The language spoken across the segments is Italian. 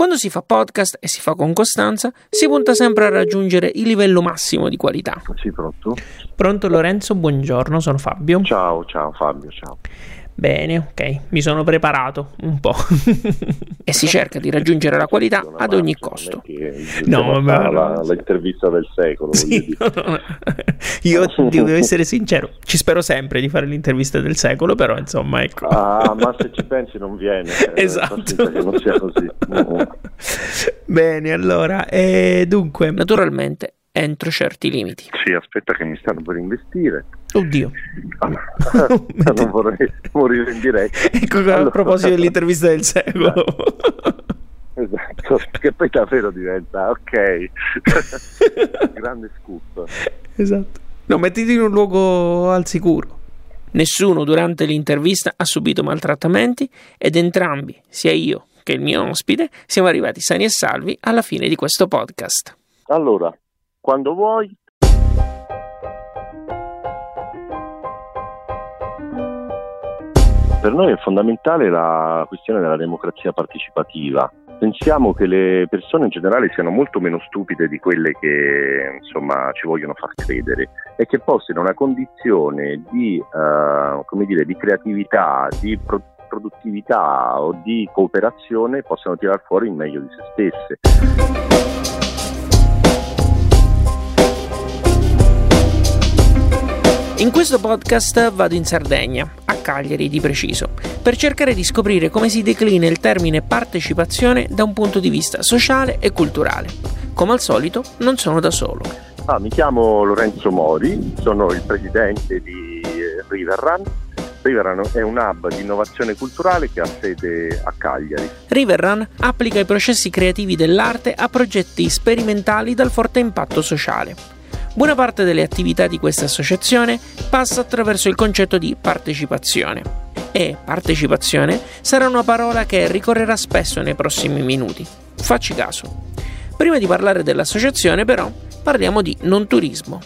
Quando si fa podcast e si fa con costanza, si punta sempre a raggiungere il livello massimo di qualità. Sì, pronto? Pronto Lorenzo, buongiorno, sono Fabio. Ciao, ciao Fabio, ciao. Bene, ok, mi sono preparato un po'. e si cerca di raggiungere la qualità ad ogni costo. No, ma la, l'intervista del secolo. Sì, no, no. Io devo essere sincero, ci spero sempre di fare l'intervista del secolo, però insomma, ecco. Ah, ma se ci pensi non viene. Eh, esatto. Non sia così. Bene, allora, e dunque, naturalmente entro certi limiti. Sì, aspetta che mi stanno per investire. Oddio. Ah, non vorrei morire in diretta. Ecco allora. a proposito dell'intervista del secolo. Esatto, che poi davvero diventa, ok. Grande scoop. Esatto. No, mettiti in un luogo al sicuro. Nessuno durante l'intervista ha subito maltrattamenti ed entrambi, sia io che il mio ospite, siamo arrivati sani e salvi alla fine di questo podcast. Allora, quando vuoi. Per noi è fondamentale la questione della democrazia partecipativa. Pensiamo che le persone in generale siano molto meno stupide di quelle che insomma, ci vogliono far credere e che possano una condizione di, uh, dire, di creatività, di pro- produttività o di cooperazione possano tirar fuori il meglio di se stesse. In questo podcast vado in Sardegna, a Cagliari di preciso, per cercare di scoprire come si declina il termine partecipazione da un punto di vista sociale e culturale. Come al solito non sono da solo. Ah, mi chiamo Lorenzo Mori, sono il presidente di Riverrun. Riverrun è un hub di innovazione culturale che ha sede a Cagliari. Riverrun applica i processi creativi dell'arte a progetti sperimentali dal forte impatto sociale Buona parte delle attività di questa associazione passa attraverso il concetto di partecipazione. E partecipazione sarà una parola che ricorrerà spesso nei prossimi minuti. Facci caso. Prima di parlare dell'associazione, però, parliamo di non turismo.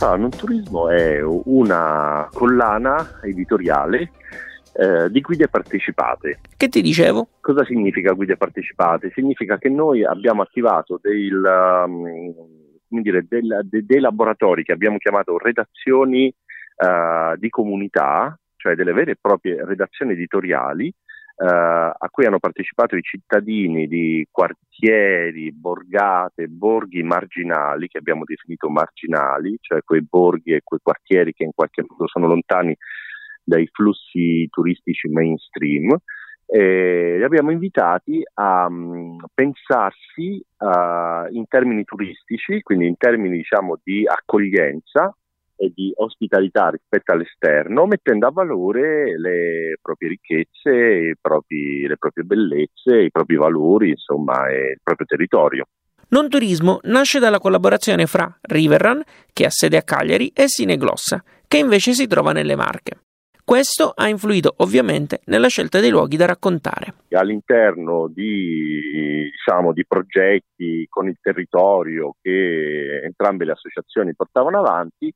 Ah, non turismo è una collana editoriale eh, di guide partecipate. Che ti dicevo? Cosa significa guide partecipate? Significa che noi abbiamo attivato del, um, dire, del, de, dei laboratori che abbiamo chiamato redazioni uh, di comunità, cioè delle vere e proprie redazioni editoriali, uh, a cui hanno partecipato i cittadini di quartieri, borgate, borghi marginali, che abbiamo definito marginali, cioè quei borghi e quei quartieri che in qualche modo sono lontani dai flussi turistici mainstream eh, li abbiamo invitati a um, pensarsi uh, in termini turistici, quindi in termini diciamo, di accoglienza e di ospitalità rispetto all'esterno, mettendo a valore le proprie ricchezze, propri, le proprie bellezze, i propri valori, insomma, e il proprio territorio. Non Turismo nasce dalla collaborazione fra Riverrun, che ha sede a Cagliari, e Sineglossa, che invece si trova nelle Marche. Questo ha influito ovviamente nella scelta dei luoghi da raccontare. All'interno di, diciamo, di progetti con il territorio che entrambe le associazioni portavano avanti,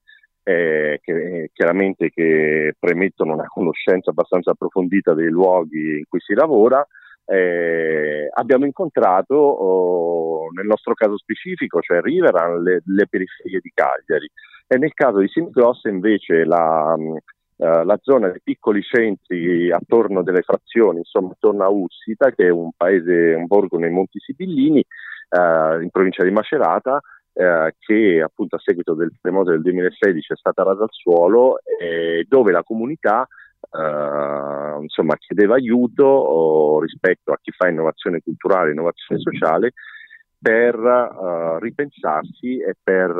eh, che, chiaramente che premettono una conoscenza abbastanza approfondita dei luoghi in cui si lavora, eh, abbiamo incontrato, oh, nel nostro caso specifico, cioè Riveran, le, le periferie di Cagliari e nel caso di Simcross invece la, Uh, la zona dei piccoli centri attorno delle frazioni, insomma attorno a Ussita, che è un paese, un borgo nei Monti Sibillini, uh, in provincia di Macerata, uh, che appunto a seguito del terremoto del 2016 è stata rasa al suolo, e dove la comunità insomma, chiedeva aiuto oh, rispetto a chi fa innovazione culturale, innovazione sociale, per ripensarsi e per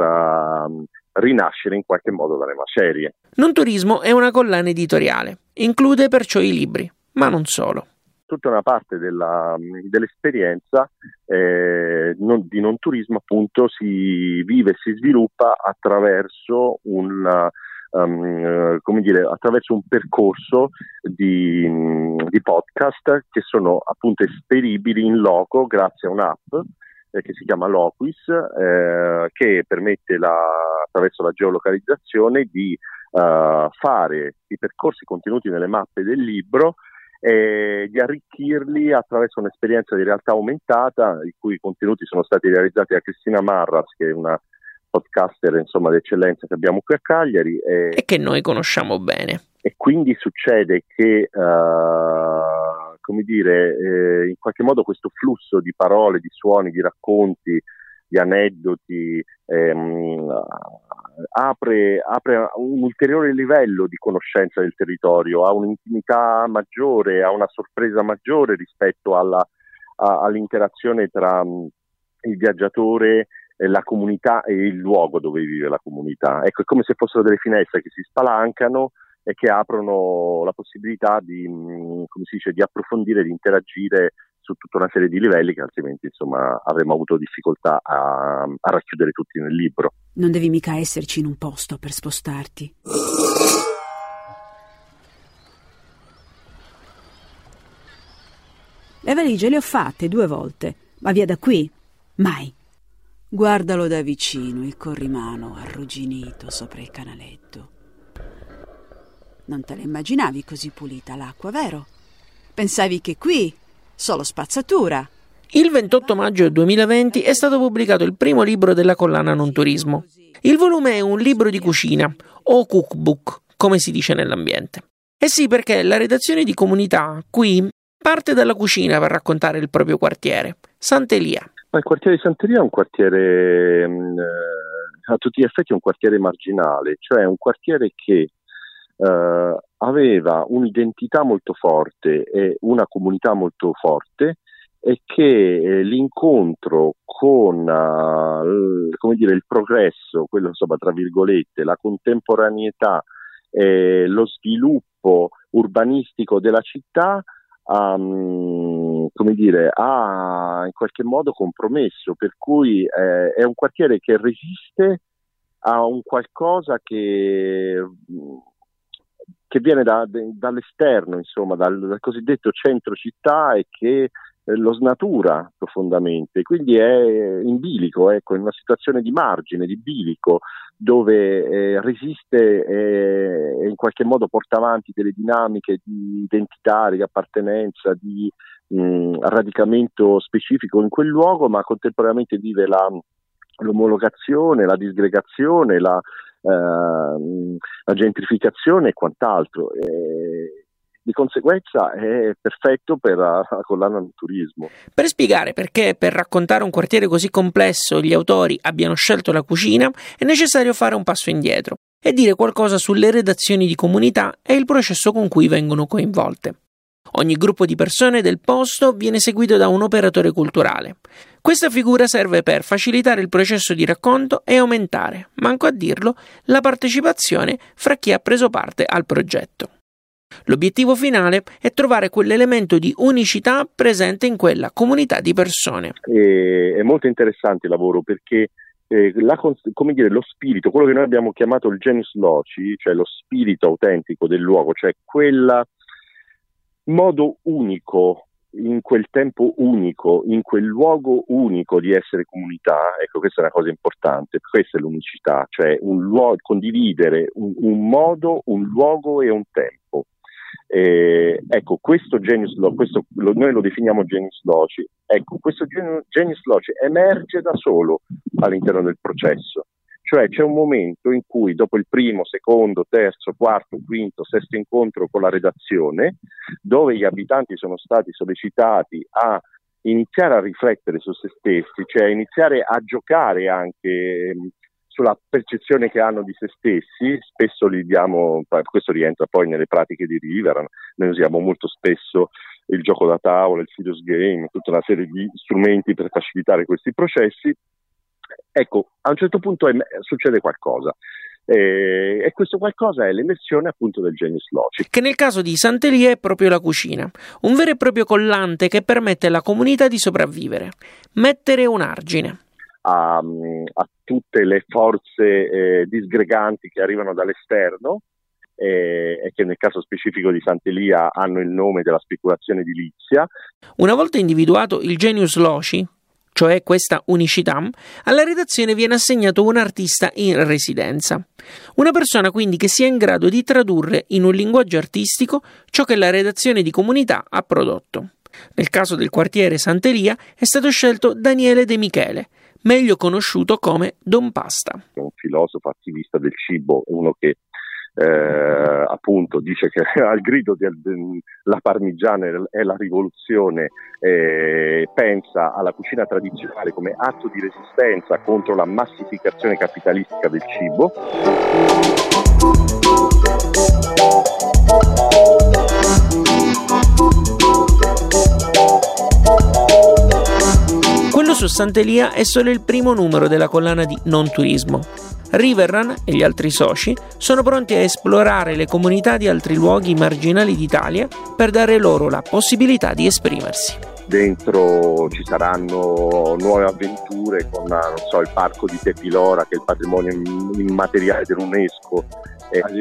rinascere in qualche modo dalle macerie. Non Turismo è una collana editoriale. Include perciò i libri, ma non solo tutta una parte della, dell'esperienza eh, non, di non turismo appunto si vive e si sviluppa attraverso un, um, come dire, attraverso un percorso di, di, podcast che sono appunto esperibili in loco grazie a un'app eh, che si chiama Loquis eh, che permette la, attraverso la geolocalizzazione di uh, fare i percorsi contenuti nelle mappe del libro e di arricchirli attraverso un'esperienza di realtà aumentata, i cui contenuti sono stati realizzati da Cristina Marras, che è una podcaster insomma, d'eccellenza che abbiamo qui a Cagliari. E, e che noi conosciamo bene. E quindi succede che, uh, come dire, eh, in qualche modo questo flusso di parole, di suoni, di racconti, di aneddoti, ehm, apre, apre un ulteriore livello di conoscenza del territorio, ha un'intimità maggiore, ha una sorpresa maggiore rispetto alla, a, all'interazione tra mh, il viaggiatore la comunità e il luogo dove vive la comunità. Ecco, è come se fossero delle finestre che si spalancano e che aprono la possibilità di, si dice, di approfondire, di interagire su tutta una serie di livelli che altrimenti insomma avremmo avuto difficoltà a, a racchiudere tutti nel libro. Non devi mica esserci in un posto per spostarti. Le valigie le ho fatte due volte, ma via da qui? Mai. Guardalo da vicino, il corrimano arrugginito sopra il canaletto. Non te la immaginavi così pulita l'acqua, vero? Pensavi che qui solo spazzatura. Il 28 maggio 2020 è stato pubblicato il primo libro della collana Non Turismo. Il volume è un libro di cucina, o cookbook, come si dice nell'ambiente. Eh sì, perché la redazione di comunità qui parte dalla cucina per raccontare il proprio quartiere, Sant'Elia. Ma il quartiere di Sant'Elia è un quartiere, mm, eh, a tutti gli effetti, è un quartiere marginale, cioè un quartiere che eh, aveva un'identità molto forte e una comunità molto forte e che eh, l'incontro con uh, dire, il progresso, quello insomma tra virgolette, la contemporaneità, eh, lo sviluppo urbanistico della città um, dire, ha in qualche modo compromesso, per cui eh, è un quartiere che resiste a un qualcosa che che viene da, dall'esterno, insomma, dal, dal, cosiddetto centro città e che eh, lo snatura profondamente, quindi è in bilico, ecco, in una situazione di margine, di bilico, dove eh, resiste e in qualche modo porta avanti delle dinamiche di identità, di appartenenza, di mh, radicamento specifico in quel luogo, ma contemporaneamente vive la, l'omologazione, la disgregazione, la, la gentrificazione e quant'altro. E di conseguenza è perfetto per la, la collana del turismo. Per spiegare perché per raccontare un quartiere così complesso gli autori abbiano scelto la cucina è necessario fare un passo indietro e dire qualcosa sulle redazioni di comunità e il processo con cui vengono coinvolte. Ogni gruppo di persone del posto viene seguito da un operatore culturale. Questa figura serve per facilitare il processo di racconto e aumentare, manco a dirlo, la partecipazione fra chi ha preso parte al progetto. L'obiettivo finale è trovare quell'elemento di unicità presente in quella comunità di persone. È molto interessante il lavoro perché eh, la, dire, lo spirito, quello che noi abbiamo chiamato il genius loci, cioè lo spirito autentico del luogo, cioè quel modo unico in quel tempo unico, in quel luogo unico di essere comunità, ecco questa è una cosa importante, questa è l'unicità, cioè un luogo, condividere un, un modo, un luogo e un tempo. Eh, ecco, questo genius loci, questo, lo, noi lo definiamo genius loci, ecco, questo genius loci emerge da solo all'interno del processo. Cioè c'è un momento in cui dopo il primo, secondo, terzo, quarto, quinto, sesto incontro con la redazione, dove gli abitanti sono stati sollecitati a iniziare a riflettere su se stessi, cioè iniziare a giocare anche sulla percezione che hanno di se stessi, spesso li diamo, questo rientra poi nelle pratiche di River, noi usiamo molto spesso il gioco da tavola, il serious game, tutta una serie di strumenti per facilitare questi processi, Ecco, a un certo punto è, succede qualcosa. E, e, questo qualcosa è l'emersione appunto del genius loci. Che nel caso di Sant'Elia è proprio la cucina, un vero e proprio collante che permette alla comunità di sopravvivere, mettere un argine. A, a tutte le forze eh, disgreganti che arrivano dall'esterno eh, e che nel caso specifico di Sant'Elia hanno il nome della speculazione edilizia. Una volta individuato il genius loci, cioè questa unicità, alla redazione viene assegnato un artista in residenza. Una persona quindi che sia in grado di tradurre in un linguaggio artistico ciò che la redazione di comunità ha prodotto. Nel caso del quartiere Sant'Elia è stato scelto Daniele De Michele, meglio conosciuto come Don Pasta. Un filosofo attivista del cibo, uno che eh, appunto dice che al grido della parmigiana è la rivoluzione, eh, pensa alla cucina tradizionale come atto di resistenza contro la massificazione capitalistica del cibo. Quello su Sant'Elia è solo il primo numero della collana di Non Turismo. Riverrun e gli altri soci sono pronti a esplorare le comunità di altri luoghi marginali d'Italia per dare loro la possibilità di esprimersi. Dentro ci saranno nuove avventure con so, il parco di Tepilora che è il patrimonio immateriale dell'UNESCO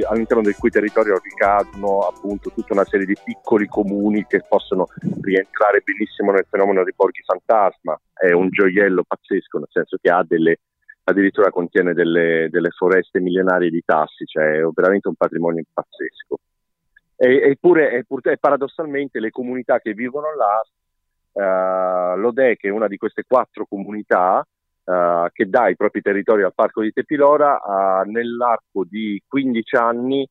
all'interno del cui territorio ricadono appunto tutta una serie di piccoli comuni che possono rientrare benissimo nel fenomeno dei borghi fantasma. È un gioiello pazzesco, nel senso che ha delle addirittura contiene delle, delle foreste millenarie di tassi, cioè è veramente un patrimonio pazzesco. Eppure, eppure, paradossalmente le comunità che vivono là, uh, l'Ode, che è una di queste quattro comunità, uh, che dà i propri territori al parco di Tepilora, uh, nell'arco di 15 anni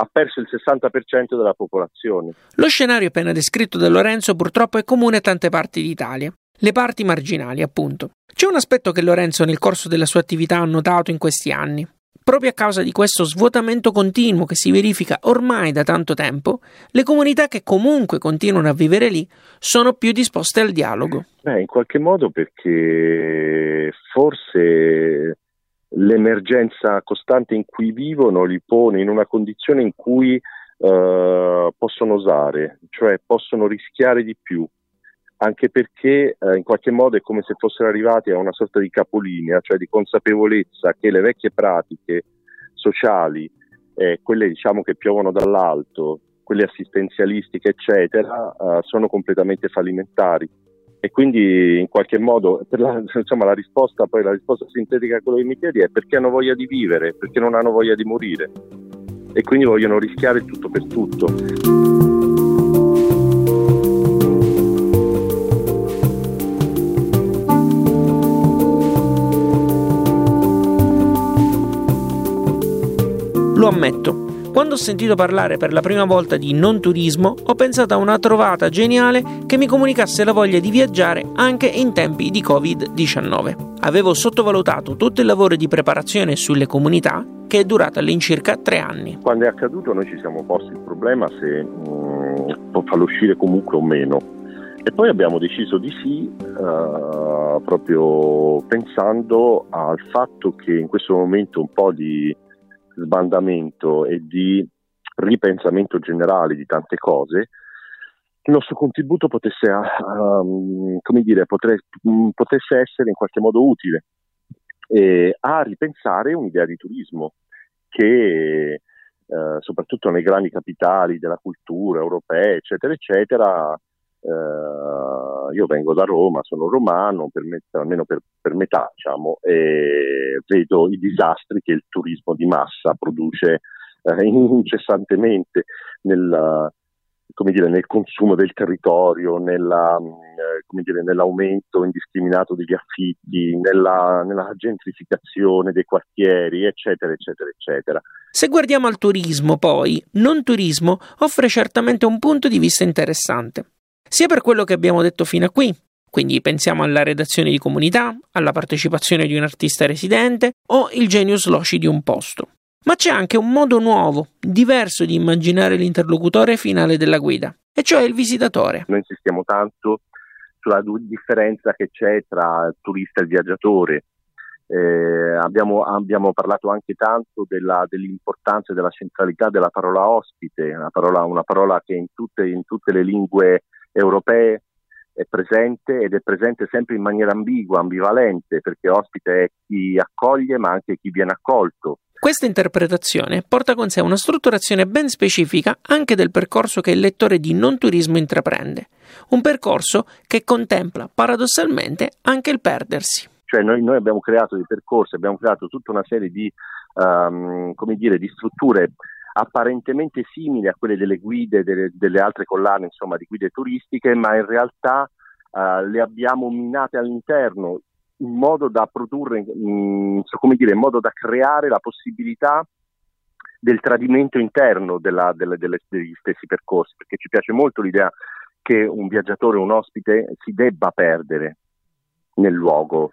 ha perso il 60% della popolazione. Lo scenario appena descritto da Lorenzo purtroppo è comune a tante parti d'Italia. Le parti marginali, appunto. C'è un aspetto che Lorenzo nel corso della sua attività ha notato in questi anni. Proprio a causa di questo svuotamento continuo che si verifica ormai da tanto tempo, le comunità che comunque continuano a vivere lì sono più disposte al dialogo. Beh, in qualche modo perché forse l'emergenza costante in cui vivono li pone in una condizione in cui uh, possono osare, cioè possono rischiare di più anche perché eh, in qualche modo è come se fossero arrivati a una sorta di capolinea, cioè di consapevolezza che le vecchie pratiche sociali, eh, quelle diciamo che piovono dall'alto, quelle assistenzialistiche, eccetera, eh, sono completamente fallimentari. E quindi in qualche modo la, insomma, la risposta poi la risposta sintetica a quello che mi chiedi è perché hanno voglia di vivere, perché non hanno voglia di morire e quindi vogliono rischiare tutto per tutto. Ammetto. Quando ho sentito parlare per la prima volta di non turismo, ho pensato a una trovata geniale che mi comunicasse la voglia di viaggiare anche in tempi di Covid-19. Avevo sottovalutato tutto il lavoro di preparazione sulle comunità che è durato all'incirca tre anni. Quando è accaduto noi ci siamo posti il problema se mm, può farlo uscire comunque o meno. E poi abbiamo deciso di sì, uh, proprio pensando al fatto che in questo momento un po' di sbandamento e di ripensamento generale di tante cose, il nostro contributo potesse, um, come dire, potre, um, potesse essere in qualche modo utile eh, a ripensare un'idea di turismo che eh, soprattutto nei grandi capitali della cultura europea, eccetera, eccetera, Uh, io vengo da Roma, sono romano, per me, almeno per, per metà, diciamo, e vedo i disastri che il turismo di massa produce uh, incessantemente nel, dire, nel, consumo del territorio, nella, uh, dire, nell'aumento indiscriminato degli affitti, nella, nella gentrificazione dei quartieri, eccetera, eccetera, eccetera. Se guardiamo al turismo, poi, non turismo offre certamente un punto di vista interessante sia per quello che abbiamo detto fino a qui, quindi pensiamo alla redazione di comunità, alla partecipazione di un artista residente o il genius loci di un posto. Ma c'è anche un modo nuovo, diverso di immaginare l'interlocutore finale della guida, e cioè il visitatore. Noi insistiamo tanto sulla differenza che c'è tra turista e viaggiatore, Eh, abbiamo, abbiamo, parlato anche tanto della, dell'importanza e della centralità della parola ospite, una parola, una parola che in tutte, in tutte, le lingue europee è presente ed è presente sempre in maniera ambigua, ambivalente, perché ospite è chi accoglie ma anche chi viene accolto. Questa interpretazione porta con sé una strutturazione ben specifica anche del percorso che il lettore di non turismo intraprende, un percorso che contempla paradossalmente anche il perdersi. Cioè noi, noi abbiamo creato dei percorsi, abbiamo creato tutta una serie di, um, dire, di strutture apparentemente simili a quelle delle guide, delle, delle altre collane, insomma, di guide turistiche, ma in realtà uh, le abbiamo minate all'interno in modo da produrre, in, come dire, in modo da creare la possibilità del tradimento interno della, delle, delle, degli stessi percorsi, perché ci piace molto l'idea che un viaggiatore, un ospite si debba perdere nel luogo,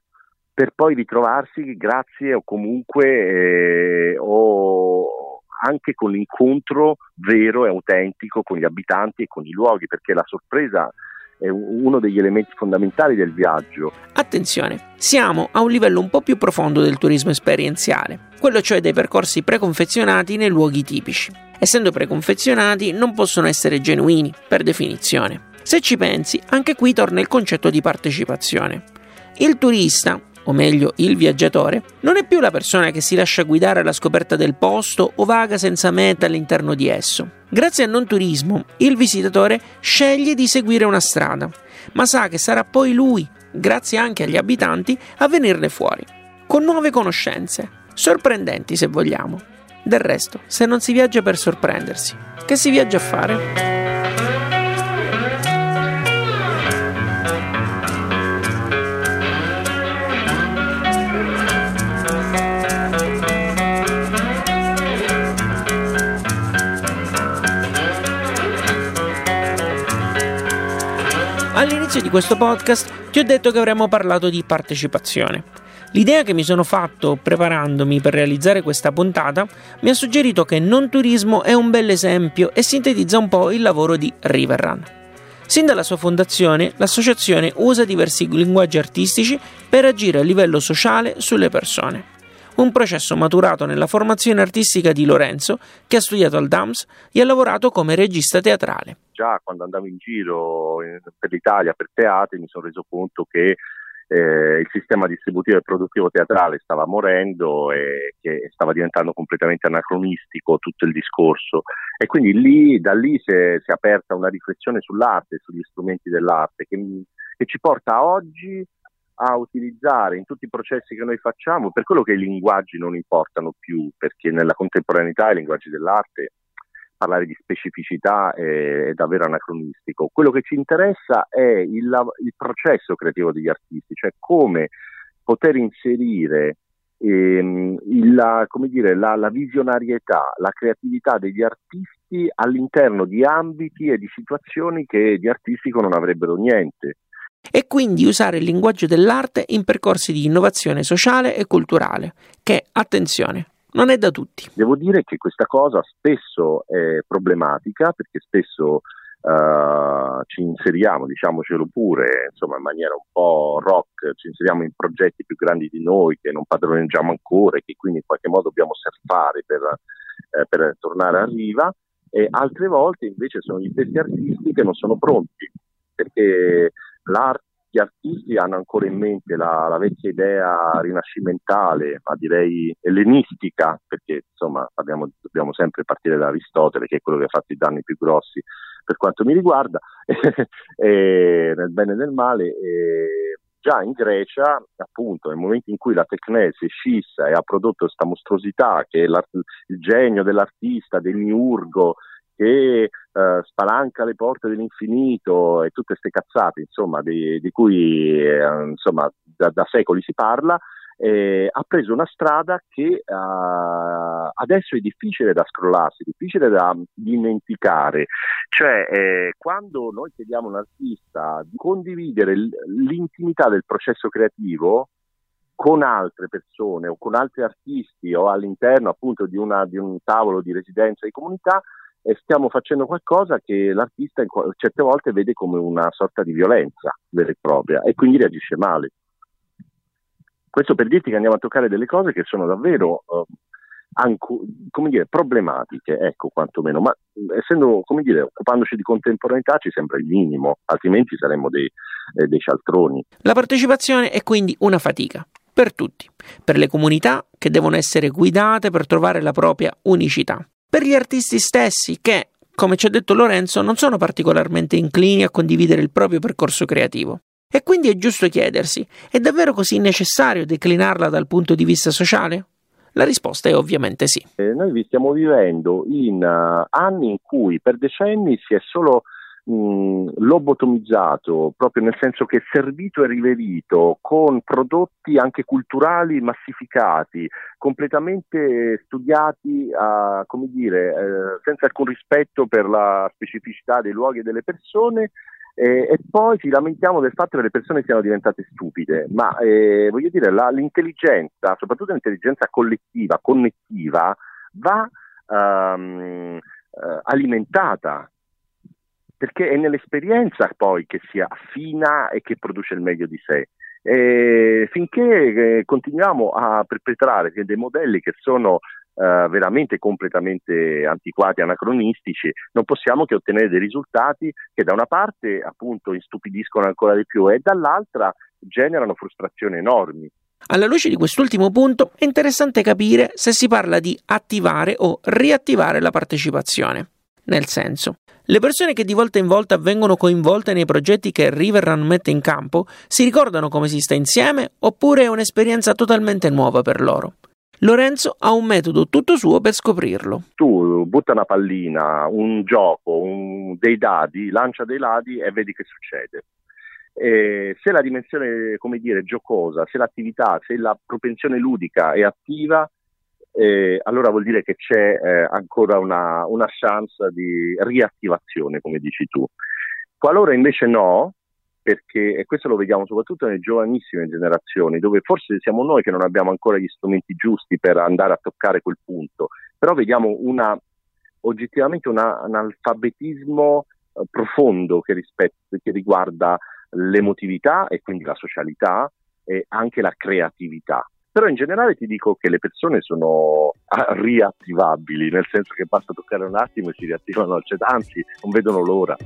per poi ritrovarsi grazie o comunque eh, o anche con l'incontro vero e autentico con gli abitanti e con i luoghi, perché la sorpresa è uno degli elementi fondamentali del viaggio. Attenzione, siamo a un livello un po' più profondo del turismo esperienziale, quello cioè dei percorsi preconfezionati nei luoghi tipici. Essendo preconfezionati non possono essere genuini, per definizione. Se ci pensi, anche qui torna il concetto di partecipazione. Il turista, o meglio il viaggiatore, non è più la persona che si lascia guidare alla scoperta del posto o vaga senza meta all'interno di esso. Grazie al non turismo, il visitatore sceglie di seguire una strada, ma sa che sarà poi lui, grazie anche agli abitanti, a venirne fuori, con nuove conoscenze, sorprendenti se vogliamo. Del resto, se non si viaggia per sorprendersi, che si viaggia a fare? All'inizio di questo podcast ti ho detto che avremmo parlato di partecipazione. L'idea che mi sono fatto preparandomi per realizzare questa puntata mi ha suggerito che non turismo è un bel esempio e sintetizza un po' il lavoro di Riverrun. Sin dalla sua fondazione, l'associazione usa diversi linguaggi artistici per agire a livello sociale sulle persone un processo maturato nella formazione artistica di Lorenzo, che ha studiato al DAMS e ha lavorato come regista teatrale. Già quando andavo in giro in, per l'Italia, per teatri, mi sono reso conto che eh, il sistema distributivo e produttivo teatrale stava morendo e che stava diventando completamente anacronistico tutto il discorso e quindi lì, da lì si è, si è aperta una riflessione sull'arte, sugli strumenti dell'arte che, che ci porta oggi a utilizzare in tutti i processi che noi facciamo, per quello che i linguaggi non importano più, perché nella contemporaneità i linguaggi dell'arte parlare di specificità è, è davvero anacronistico. Quello che ci interessa è il, il processo creativo degli artisti, cioè come poter inserire ehm, il, dire, la, la, visionarietà, la creatività degli artisti all'interno di ambiti e di situazioni che di artistico non avrebbero niente e quindi usare il linguaggio dell'arte in percorsi di innovazione sociale e culturale, che, attenzione, non è da tutti. Devo dire che questa cosa spesso è problematica perché spesso uh, ci inseriamo, diciamocelo pure, insomma in maniera un po' rock, ci inseriamo in progetti più grandi di noi che non padroneggiamo ancora e che quindi in qualche modo dobbiamo surfare per, eh, per tornare a riva e altre volte invece sono gli stessi artisti che non sono pronti perché gli artisti hanno ancora in mente la, la, vecchia idea rinascimentale, ma direi ellenistica, perché insomma abbiamo, dobbiamo sempre partire da Aristotele, che è quello che ha fatto i danni più grossi per quanto mi riguarda, e, nel bene e nel male. E, già in Grecia, appunto, nel momento in cui la Tecnese scissa e ha prodotto questa mostruosità che è il genio dell'artista, del miurgo, che eh, spalanca le porte dell'infinito e tutte queste cazzate insomma, di, di cui eh, insomma, da, da, secoli si parla, eh, ha preso una strada che uh, adesso è difficile da scrollarsi, difficile da dimenticare. Cioè, eh, quando noi chiediamo a un artista di condividere l'intimità del processo creativo, con altre persone o con altri artisti o all'interno appunto di, una, di un tavolo di residenza di comunità, e stiamo facendo qualcosa che l'artista certe volte vede come una sorta di violenza vera e propria e quindi reagisce male. Questo per dirti che andiamo a toccare delle cose che sono davvero uh, anco, dire, problematiche, ecco, quantomeno, ma essendo, come dire, occupandoci di contemporaneità ci sembra il minimo, altrimenti saremmo dei, eh, dei cialtroni. La partecipazione è quindi una fatica per tutti, per le comunità che devono essere guidate per trovare la propria unicità, per gli artisti stessi che, come ci ha detto Lorenzo, non sono particolarmente inclini a condividere il proprio percorso creativo. E quindi è giusto chiedersi, è davvero così necessario declinarla dal punto di vista sociale? La risposta è ovviamente sì. Eh, noi vi stiamo vivendo in uh, anni in cui per decenni si è solo mh, lobotomizzato, proprio nel senso che servito e riverito con prodotti anche culturali massificati, completamente studiati a, come dire, eh, senza alcun rispetto per la specificità dei luoghi e delle persone eh, e poi ci lamentiamo del fatto che le persone siano diventate stupide, ma eh, voglio dire, la, l'intelligenza, soprattutto l'intelligenza collettiva, connettiva, va um, uh, alimentata, perché è nell'esperienza poi che si affina e che produce il meglio di sé. E finché eh, continuiamo a perpetrare dei modelli che sono eh, veramente completamente antiquati, anacronistici, non possiamo che ottenere dei risultati che da una parte appunto istupidiscono ancora di più e dall'altra generano frustrazioni enormi. Alla luce di quest'ultimo punto è interessante capire se si parla di attivare o riattivare la partecipazione. Nel senso, le persone che di volta in volta vengono coinvolte nei progetti che Riverrun mette in campo si ricordano come si sta insieme oppure è un'esperienza totalmente nuova per loro? Lorenzo ha un metodo tutto suo per scoprirlo. Tu butta una pallina, un gioco, un, dei dadi, lancia dei dadi e vedi che succede. E se la dimensione, come dire, giocosa, se l'attività, se la propensione ludica è attiva, eh, allora vuol dire che c'è eh, ancora una, una chance di riattivazione, come dici tu. Qualora invece no, perché, e questo lo vediamo soprattutto nelle giovanissime generazioni, dove forse siamo noi che non abbiamo ancora gli strumenti giusti per andare a toccare quel punto, però vediamo una, oggettivamente una, un alfabetismo eh, profondo che, rispetto, che riguarda l'emotività e quindi la socialità e anche la creatività. Però in generale ti dico che le persone sono ah, riattivabili, nel senso che basta toccare un attimo e si riattivano, cioè, anzi non vedono l'ora.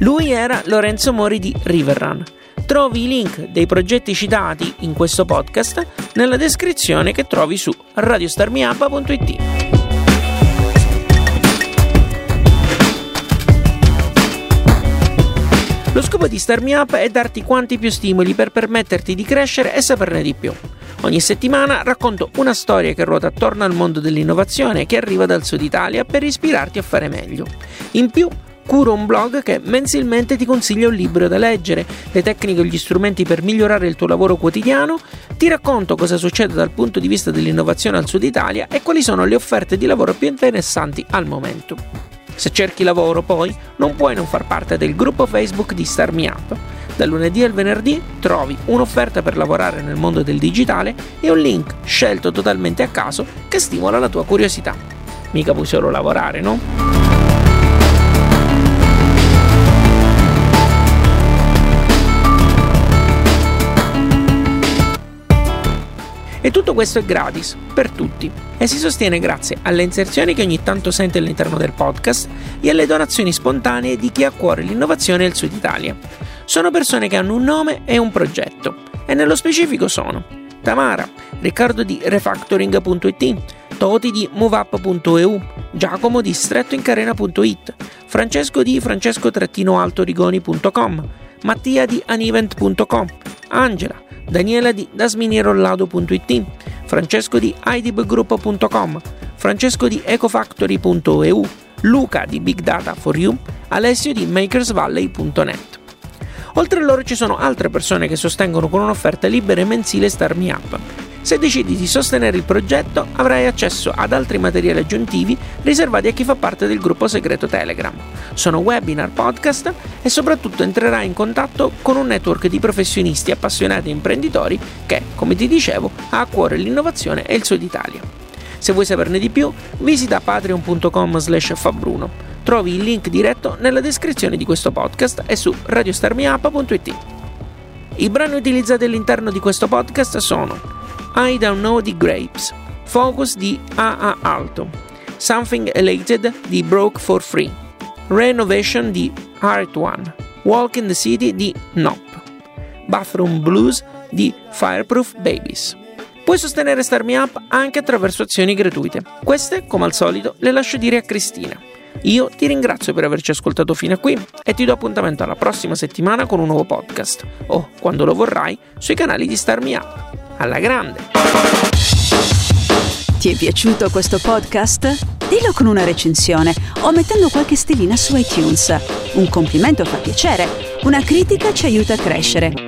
Lui era Lorenzo Mori di Riverrun. Trovi i link dei progetti citati in questo podcast nella descrizione che trovi su radiostarmiup.it. Lo scopo di Star Up è darti quanti più stimoli per permetterti di crescere e saperne di più. Ogni settimana racconto una storia che ruota attorno al mondo dell'innovazione che arriva dal sud Italia per ispirarti a fare meglio. In più curo un blog che mensilmente ti consiglia un libro da leggere, le tecniche e gli strumenti per migliorare il tuo lavoro quotidiano, ti racconto cosa succede dal punto di vista dell'innovazione al sud Italia e quali sono le offerte di lavoro più interessanti al momento. Se cerchi lavoro poi non puoi non far parte del gruppo Facebook di Star Me Up. Dal lunedì al venerdì trovi un'offerta per lavorare nel mondo del digitale e un link scelto totalmente a caso che stimola la tua curiosità. Mica puoi solo lavorare, no? E tutto questo è gratis, per tutti, e si sostiene grazie alle inserzioni che ogni tanto sente all'interno del podcast e alle donazioni spontanee di chi ha a cuore l'innovazione del Sud Italia. Sono persone che hanno un nome e un progetto, e nello specifico sono Tamara, Riccardo di Refactoring.it, Toti di MoveUp.eu, Giacomo di strettoincarena.it, Francesco di francesco-altorigoni.com, Mattia di anevent.com, Angela, Daniela di dasminierolado.it, Francesco di idibgroup.com, Francesco di ecofactory.eu, Luca di Big Data for You, Alessio di makersvalley.net. Oltre a loro ci sono altre persone che sostengono con un'offerta libera e mensile Star Me Up. Se decidi di sostenere il progetto avrai accesso ad altri materiali aggiuntivi riservati a chi fa parte del gruppo segreto Telegram. Sono webinar, podcast e soprattutto entrerai in contatto con un network di professionisti appassionati e imprenditori che, come ti dicevo, ha a cuore l'innovazione e il Sud Italia. Se vuoi saperne di più, visita patreon.com slash fabbruno. Trovi il link diretto nella descrizione di questo podcast e su radiostarmiup.it. I brani utilizzati all'interno di questo podcast sono I Don't Know the Grapes, Focus di AA Alto, Something Elated di Broke for Free, Renovation di Art One, Walk in the City di Nope, Bathroom Blues di Fireproof Babies. Puoi sostenere Starmi Up anche attraverso azioni gratuite. Queste, come al solito, le lascio dire a Cristina. Io ti ringrazio per averci ascoltato fino a qui e ti do appuntamento alla prossima settimana con un nuovo podcast o, quando lo vorrai, sui canali di Starmi Up. Alla grande! Ti è piaciuto questo podcast? Dillo con una recensione o mettendo qualche stellina su iTunes. Un complimento fa piacere, una critica ci aiuta a crescere.